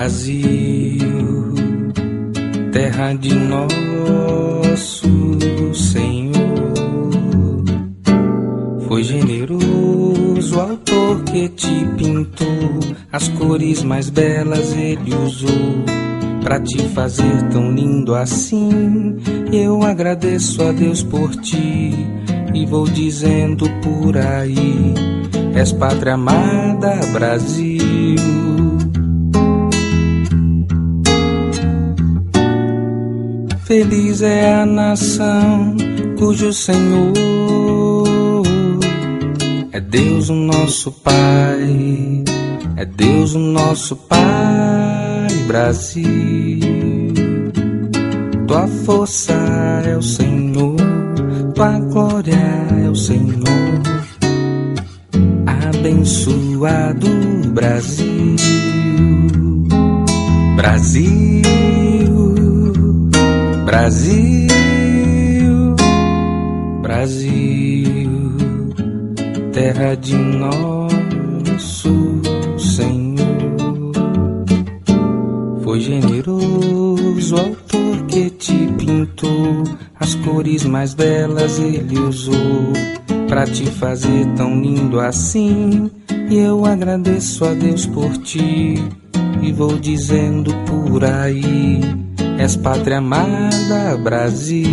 Brasil, terra de nosso Senhor, foi generoso autor que te pintou, as cores mais belas ele usou. Pra te fazer tão lindo assim, eu agradeço a Deus por ti e vou dizendo por aí: és pátria amada, Brasil. Feliz é a nação cujo Senhor é Deus o nosso Pai, é Deus o nosso Pai, Brasil. Tua força é o Senhor, tua glória é o Senhor. Abençoado Brasil, Brasil, Brasil, Brasil, terra de nosso Senhor. Foi generoso o autor que te pintou, as cores mais belas ele usou pra te fazer tão lindo assim. E eu agradeço a Deus por ti e vou dizendo por aí: és pátria amada, Brasil.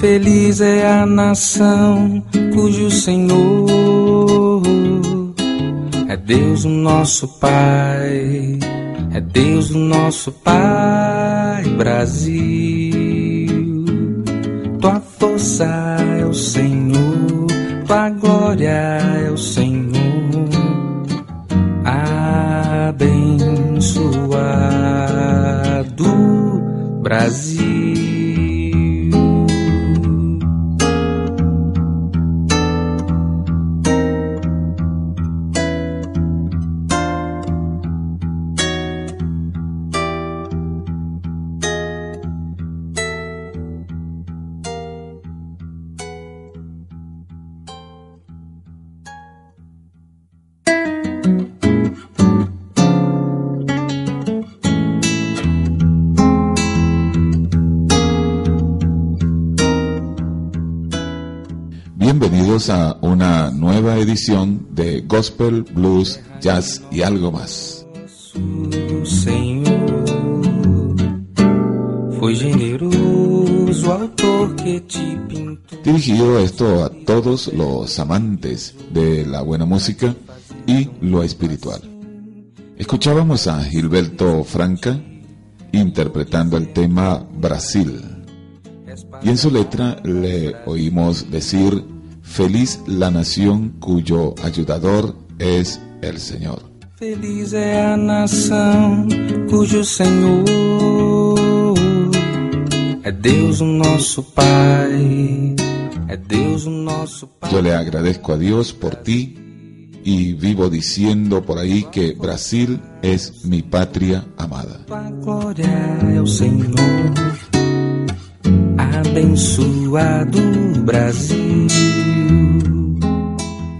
Feliz é a nação cujo Senhor é Deus o nosso Pai, é Deus o nosso Pai, Brasil. Tua força é o Senhor, tua glória Brasil. Bienvenidos a una nueva edición de Gospel, Blues, Jazz y algo más. Generoso autor que te. Dirigido esto a todos los amantes de la buena música y lo espiritual. Escuchábamos a Gilberto Franca interpretando el tema Brasil. Y en su letra le oímos decir, Feliz la nación cuyo ayudador es el Señor. Feliz es la nación cuyo Señor es Dios nuestro Padre. Yo le agradezco a Dios por ti y vivo diciendo por ahí que Brasil es mi patria amada. Abençoado. Brasil.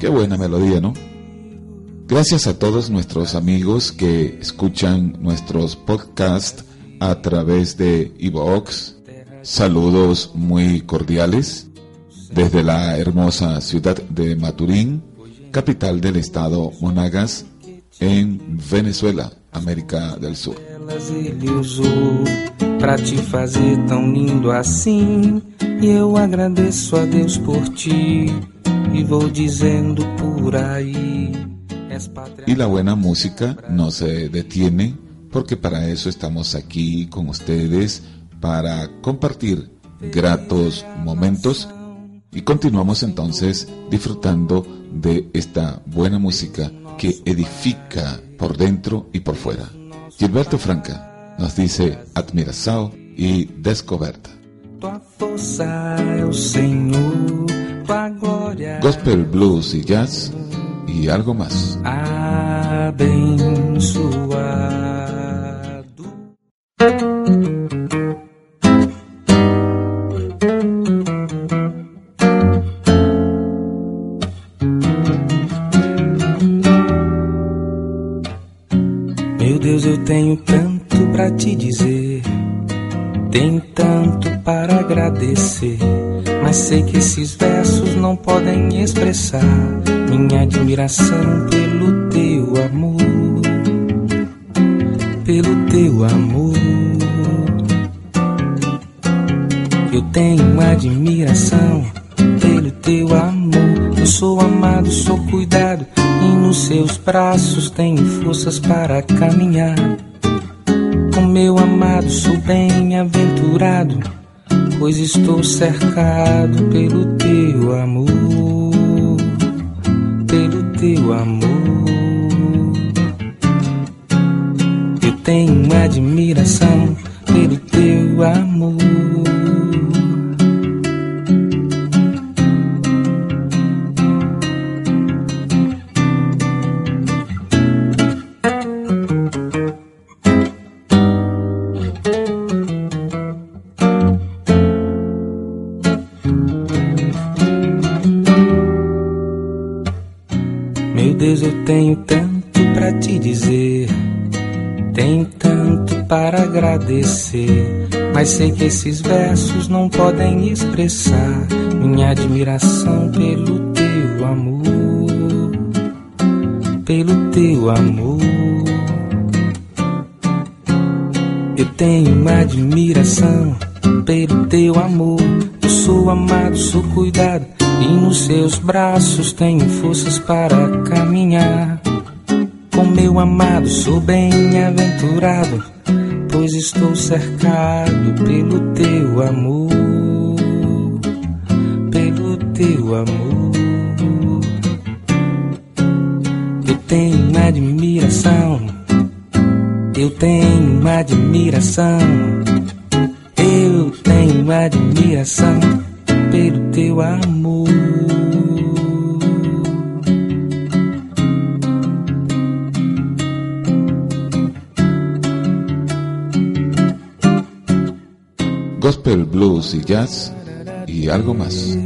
Qué buena melodía, ¿no? Gracias a todos nuestros amigos que escuchan nuestros podcasts a través de iVoox. Saludos muy cordiales desde la hermosa ciudad de Maturín, capital del estado Monagas, en Venezuela, América del Sur. Elas ele usou pra te fazer tão lindo assim. E eu agradeço a Deus por ti e vou dizendo por aí. És pátria Y la buena música no se detiene porque para eso estamos aquí con ustedes, para compartir gratos momentos y continuamos entonces disfrutando de esta buena música que edifica por dentro y por fuera. Gilberto Franca nos dice admiração y descoberta. Tua força é o Senhor, tua glória Gospel, blues y jazz y algo más. abençoado. Agradecer. Mas sei que esses versos não podem expressar minha admiração pelo teu amor. Pelo teu amor. Eu tenho admiração pelo teu amor. Eu sou amado, sou cuidado e nos seus braços tenho forças para caminhar. Com meu amado sou bem-aventurado, pois estou cercado pelo teu amor, pelo teu amor. Eu tenho admiração pelo teu amor. Mas sei que esses versos não podem expressar minha admiração pelo teu amor, pelo teu amor. Eu tenho admiração pelo teu amor, eu sou amado, sou cuidado e nos seus braços tenho forças para caminhar. Com meu amado sou bem-aventurado, pois estou cercado pelo teu amor, pelo teu amor. Eu tenho admiração, eu tenho admiração, eu tenho admiração pelo teu amor. Gospel, blues y jazz y algo más.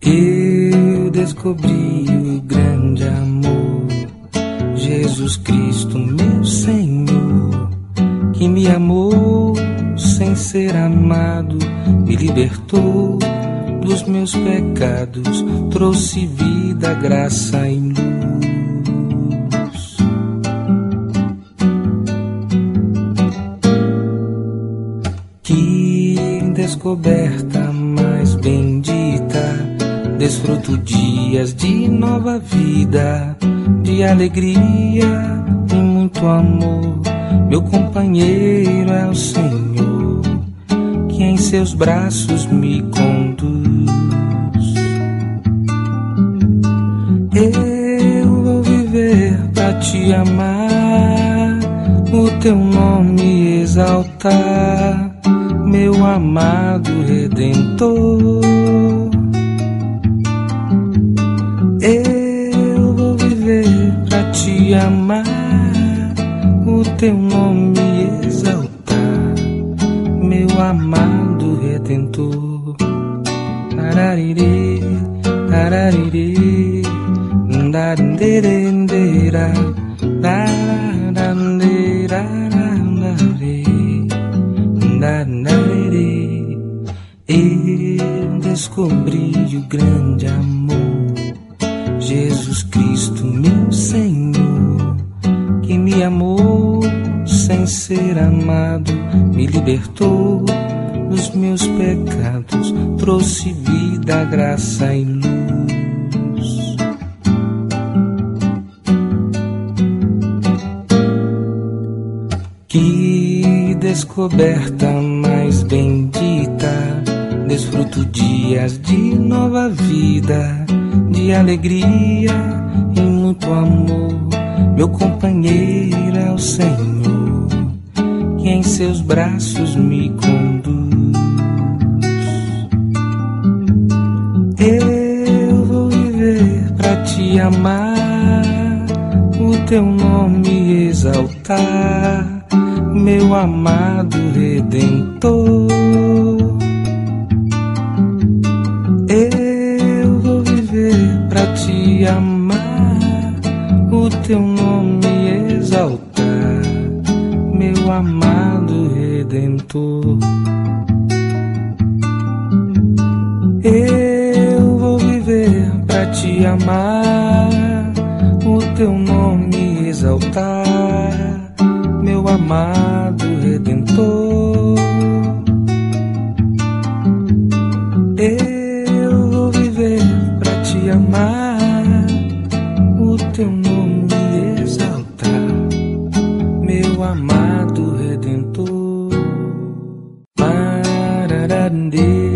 Eu descobri o grande amor, Jesus Cristo, meu Senhor, que me amou sem ser amado, me libertou dos meus pecados, trouxe vida, graça e luz. Que descoberta mais bendita, desfruto dias de nova vida, de alegria e muito amor. Meu companheiro é o Senhor, que em seus braços me conduz. Eu vou viver pra te amar, o teu nome exaltar, meu amado redentor. Eu vou viver pra te amar, o teu nome Jesus Cristo, meu Senhor, que me amou sem ser amado, me libertou dos meus pecados, trouxe vida, graça e luz. Que descoberta mais bendita, desfruto dias de nova vida, de alegria e muito amor. Meu companheiro é o Senhor, que em seus braços me conduz. Eu vou viver pra te amar, o teu nome exaltar meu amado redentor. Meu amado redentor. Mararande,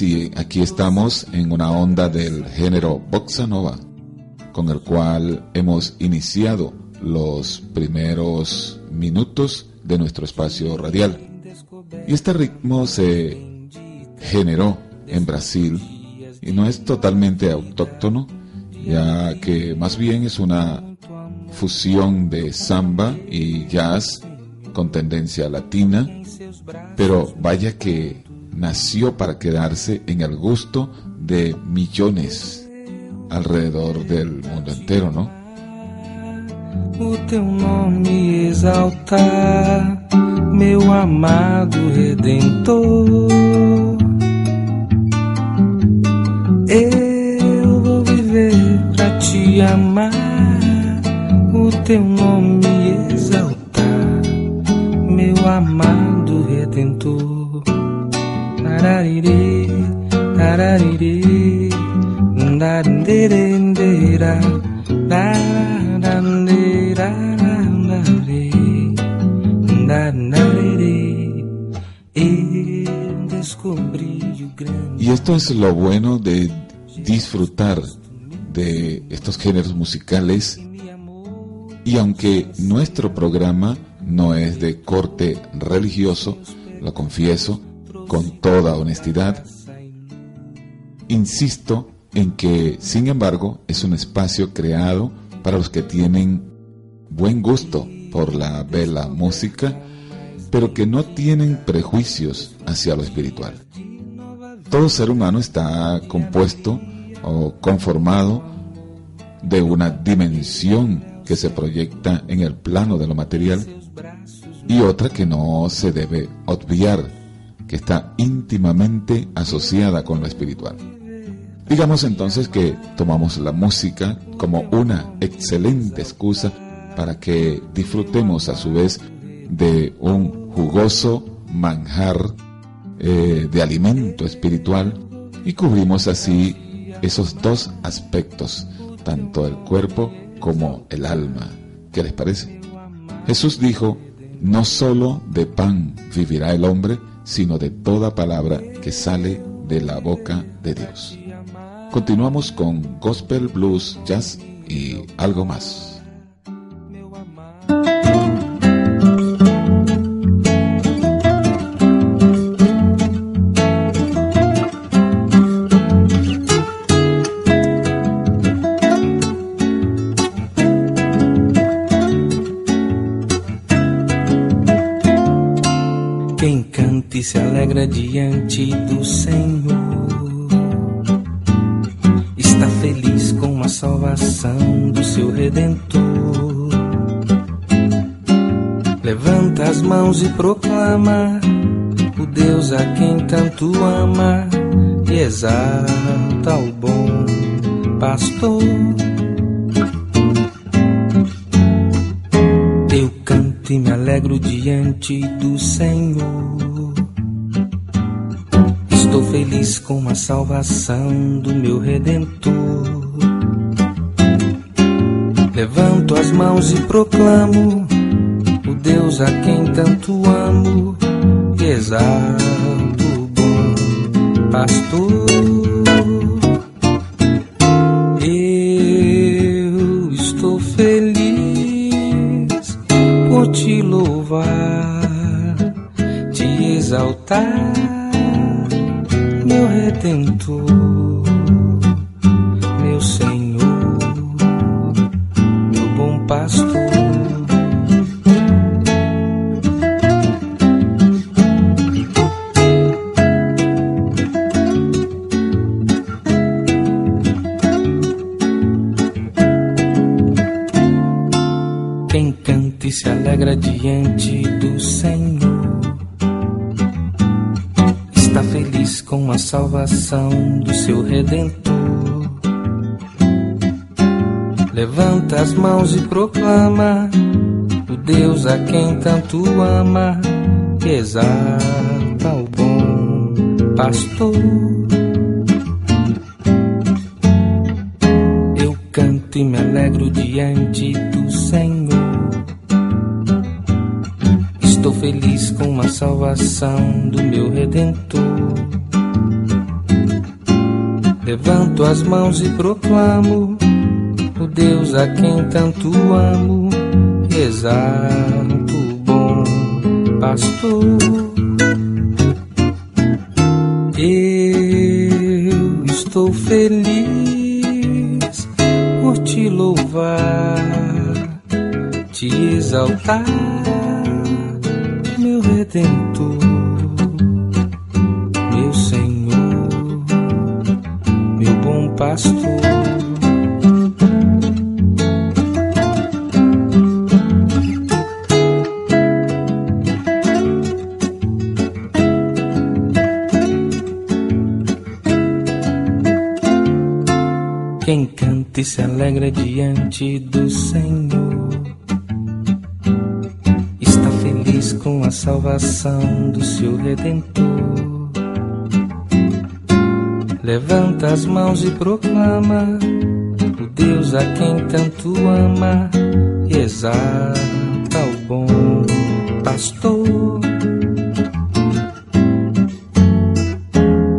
y aquí estamos en una onda del género Bossa Nova, con el cual hemos iniciado los primeros minutos de nuestro espacio radial. Y este ritmo se generó en Brasil y no es totalmente autóctono, ya que más bien es una fusión de samba y jazz con tendencia latina, pero vaya que nació para quedarse en el gusto de millones alrededor del mundo entero, ¿no? o teu nome exaltar, meu amado redentor. Eu vou viver pra te amar, o teu nome exaltar, meu amado redentor. Y esto es lo bueno de disfrutar de estos géneros musicales. Y aunque nuestro programa no es de corte religioso, lo confieso con toda honestidad, insisto en que, sin embargo, es un espacio creado para los que tienen buen gusto por la bella música, pero que no tienen prejuicios hacia lo espiritual. Todo ser humano está compuesto o conformado de una dimensión que se proyecta en el plano de lo material y otra que no se debe obviar, que está íntimamente asociada con lo espiritual. Digamos entonces que tomamos la música como una excelente excusa para que disfrutemos a su vez de un jugoso manjar eh, de alimento espiritual y cubrimos así esos dos aspectos, tanto el cuerpo como el alma. ¿Qué les parece? Jesús dijo, no solo de pan vivirá el hombre, sino de toda palabra que sale de la boca de Dios. Continuamos con gospel, blues, jazz y algo más. Eu canto e me alegro diante do Senhor. Estou feliz com a salvação do diante do Senhor. Está feliz com a salvação do seu redentor. Levanta as mãos e proclama o Deus a quem tanto ama, que exalta o bom pastor. Eu canto e me alegro diante do Senhor. Salvação do meu redentor. Levanto as mãos e proclamo o Deus a quem tanto amo. Exalto o bom pastor. Eu estou feliz por te louvar, te exaltar Redentor, meu Senhor, meu bom pastor. Quem canta e se alegra diante do Senhor salvação do seu redentor. Levanta as mãos e proclama o Deus a quem tanto ama, e exalta o bom pastor.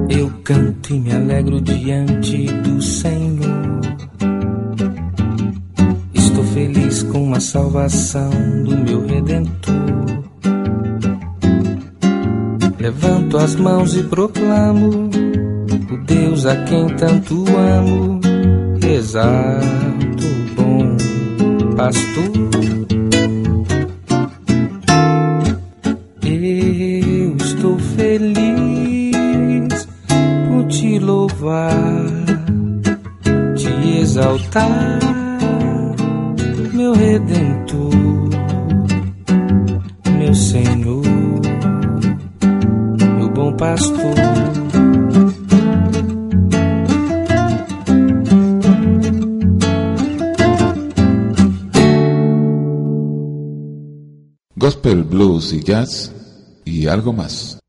Eu canto e me alegro diante do Senhor. Estou feliz com a salvação do meu redentor. As mãos e proclamo o Deus a quem tanto amo. Exalto o bom pastor. Eu estou feliz por te louvar, te exaltar, blues y jazz y algo más.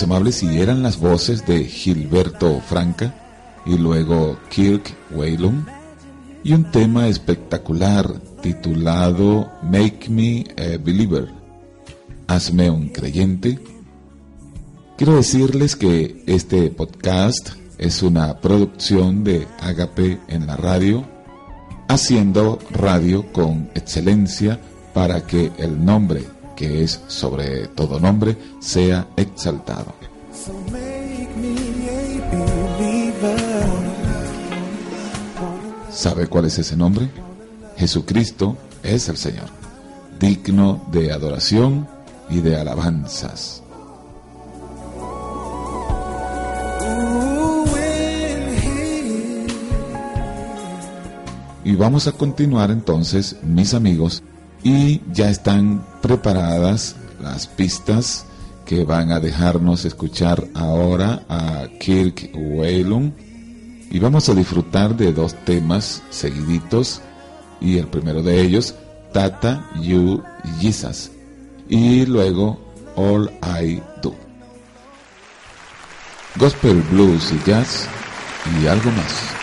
Mis amables, si eran las voces de Gilberto Franca y luego Kirk Whalum y un tema espectacular titulado Make Me a Believer. Hazme un creyente. Quiero decirles que este podcast es una producción de Agape en la radio, haciendo radio con excelencia para que el nombre, que es sobre todo nombre, sea exaltado. ¿Sabe cuál es ese nombre? Jesucristo es el Señor, digno de adoración y de alabanzas. Y vamos a continuar entonces, mis amigos, y ya están preparadas las pistas que van a dejarnos escuchar ahora a Kirk Whalum. Y vamos a disfrutar de dos temas seguiditos. Y el primero de ellos, Tata You Jesus. Y luego, All I Do. Gospel, blues y jazz y algo más.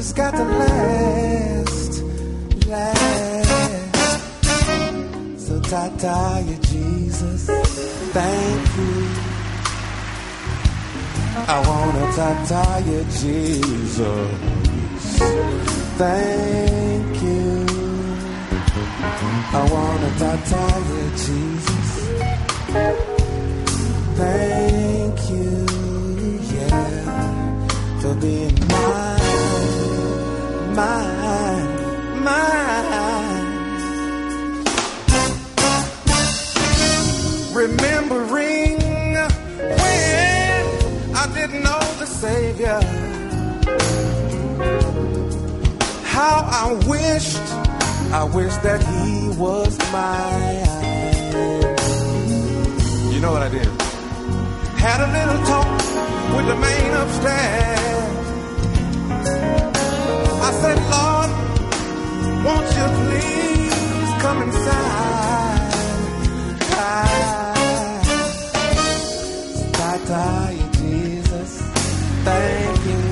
Has got to last, last. So Tata, you Jesus, thank you. I wanna Tata you Jesus, thank you. I wanna Tata you Jesus, thank you, yeah for being mine, mine. Remembering when I didn't know the Savior, how I wished, I wished that He was mine. You know what I did? Had a little talk with the man upstairs. I said, Lord, won't you please come inside? Tata, you Jesus, thank you.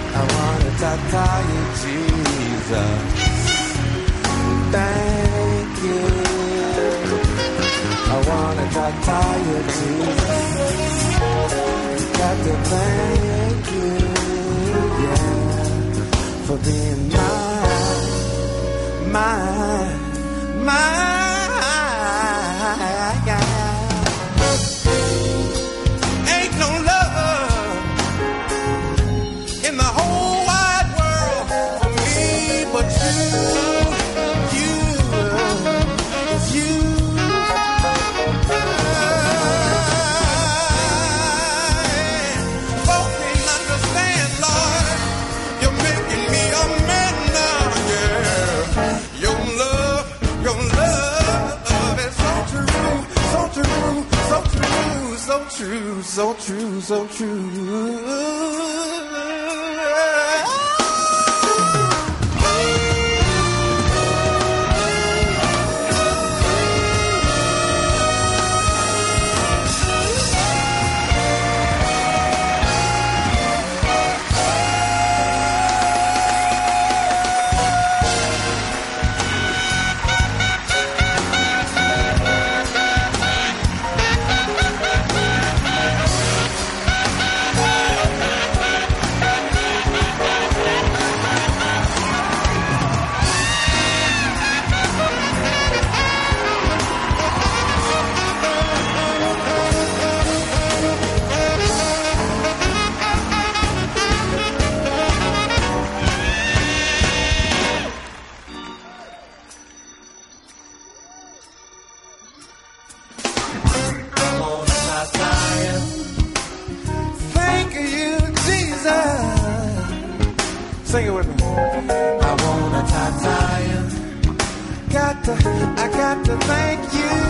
I want to tata you, Jesus. Thank you. I wanna tata you, Jesus. Got to thank you, being mine, mine, mine. So true, so true. Sing it with me. I wanna tie tie. Got to, I got to thank you.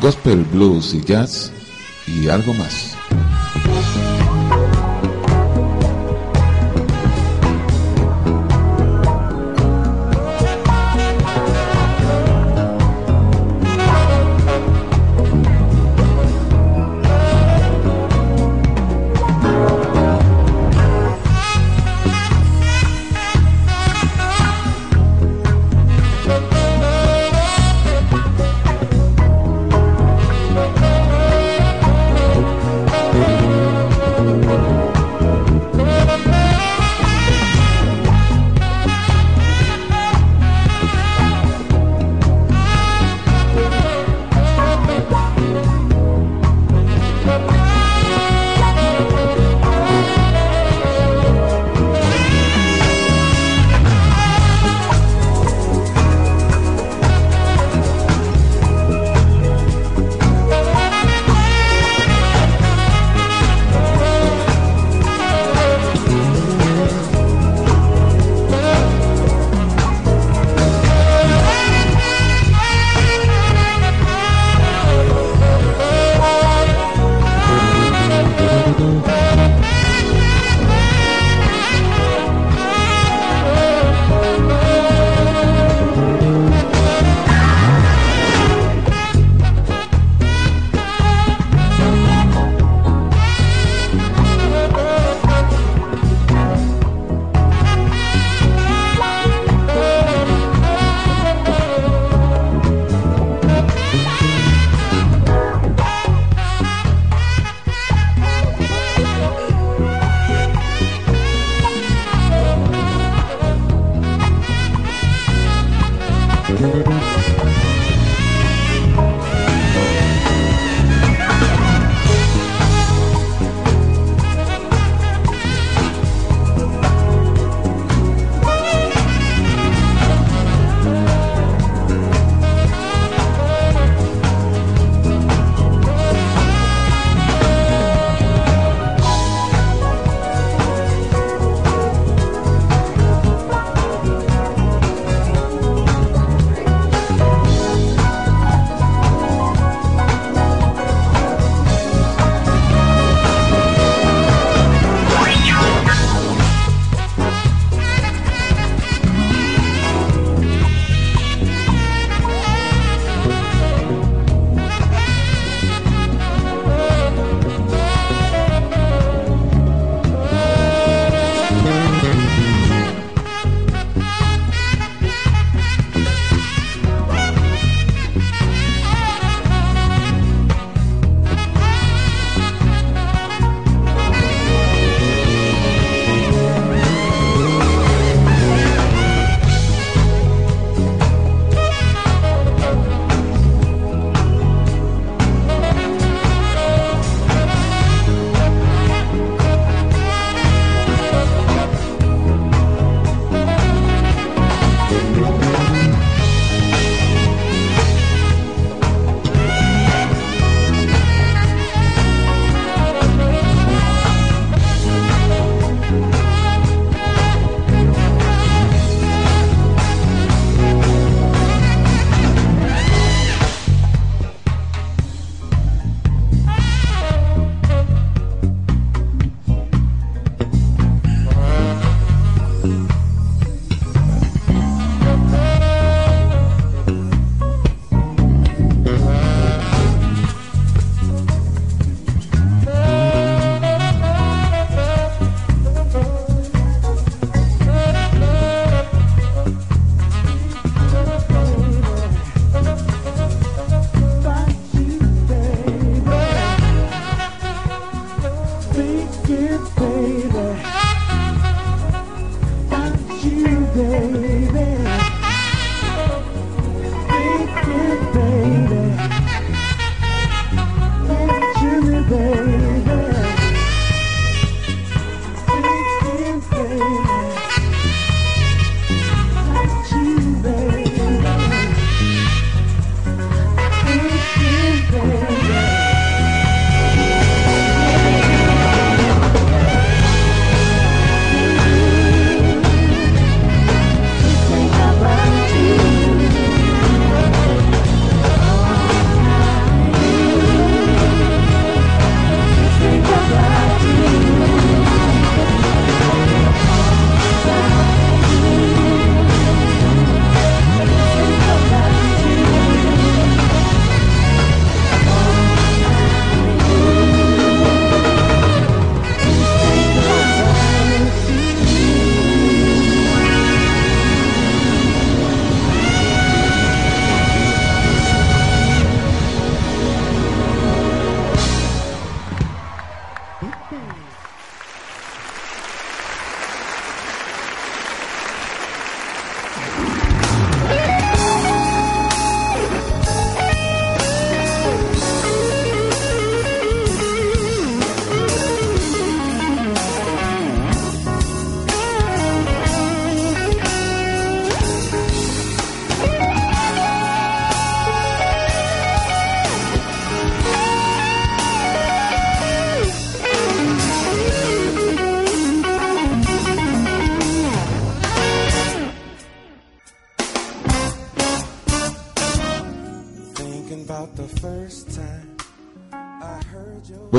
gospel, blues y jazz y algo más.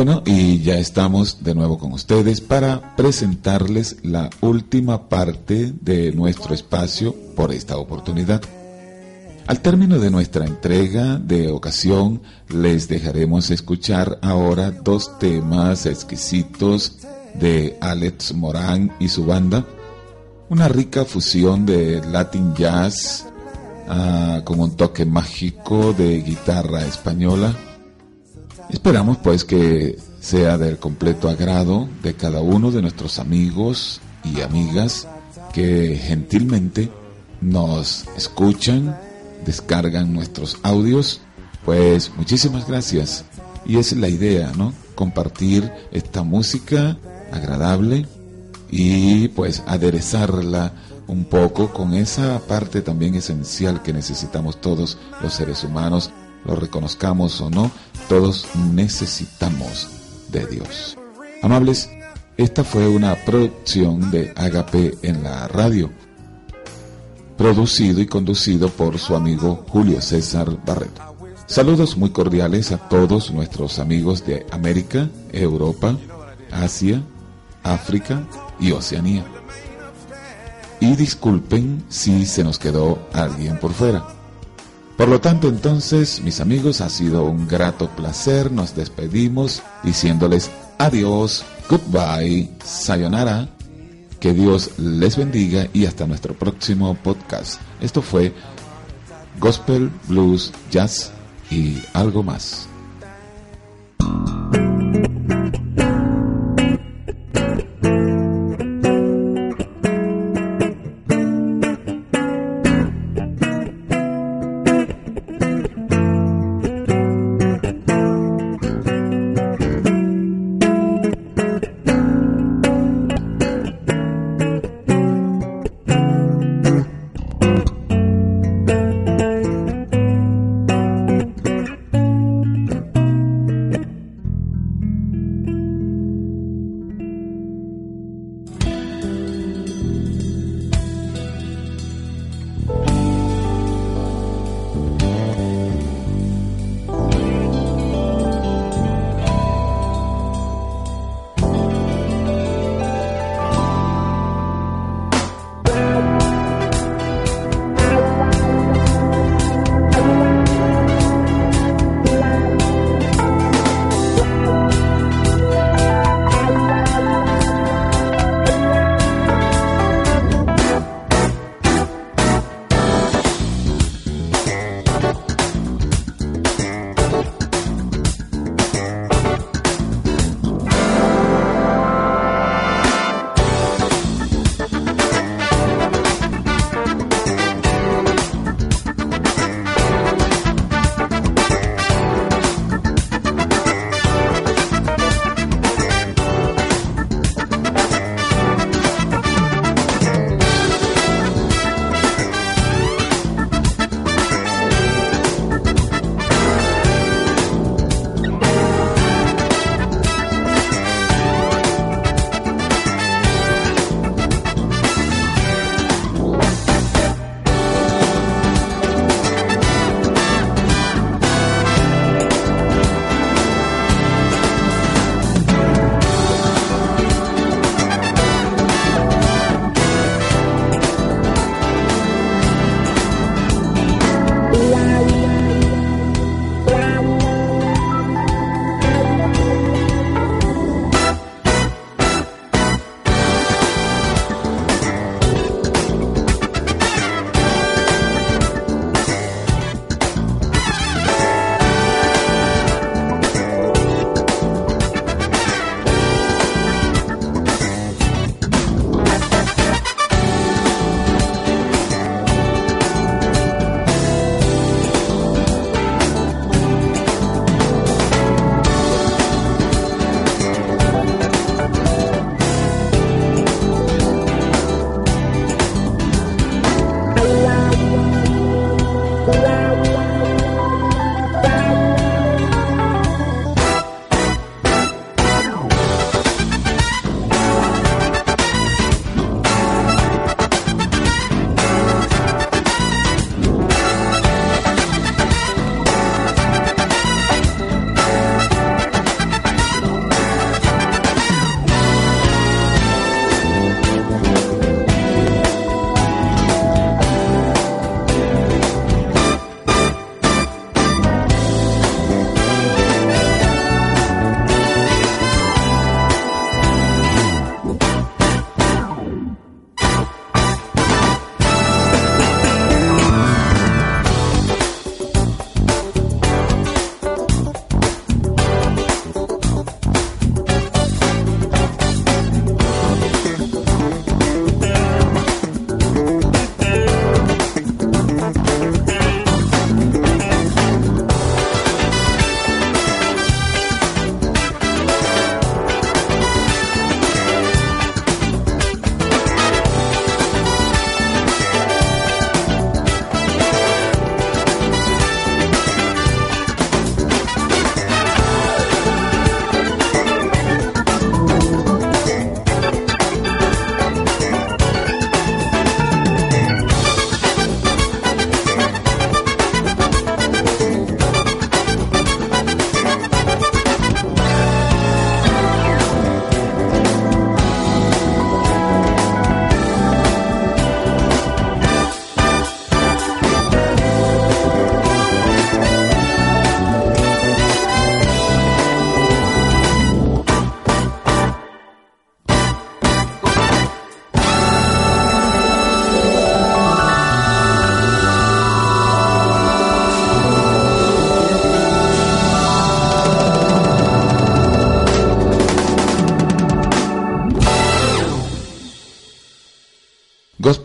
Bueno, y ya estamos de nuevo con ustedes para presentarles la última parte de nuestro espacio por esta oportunidad. Al término de nuestra entrega de ocasión, les dejaremos escuchar ahora dos temas exquisitos de Alex Morán y su banda. Una rica fusión de Latin Jazz ah, con un toque mágico de guitarra española. Esperamos pues que sea del completo agrado de cada uno de nuestros amigos y amigas que gentilmente nos escuchan, descargan nuestros audios. Pues muchísimas gracias. Y es la idea, ¿no? Compartir esta música agradable y pues aderezarla un poco con esa parte también esencial que necesitamos todos los seres humanos, lo reconozcamos o no, todos necesitamos de Dios. Amables, esta fue una producción de Agape en la radio, producido y conducido por su amigo Julio César Barreto. Saludos muy cordiales a todos nuestros amigos de América, Europa, Asia, África y Oceanía. Y disculpen si se nos quedó alguien por fuera. Por lo tanto, entonces, mis amigos, ha sido un grato placer. Nos despedimos diciéndoles adiós, goodbye, sayonara. Que Dios les bendiga y hasta nuestro próximo podcast. Esto fue Gospel, Blues, Jazz y algo más.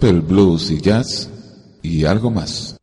Gospel, blues y jazz y algo más.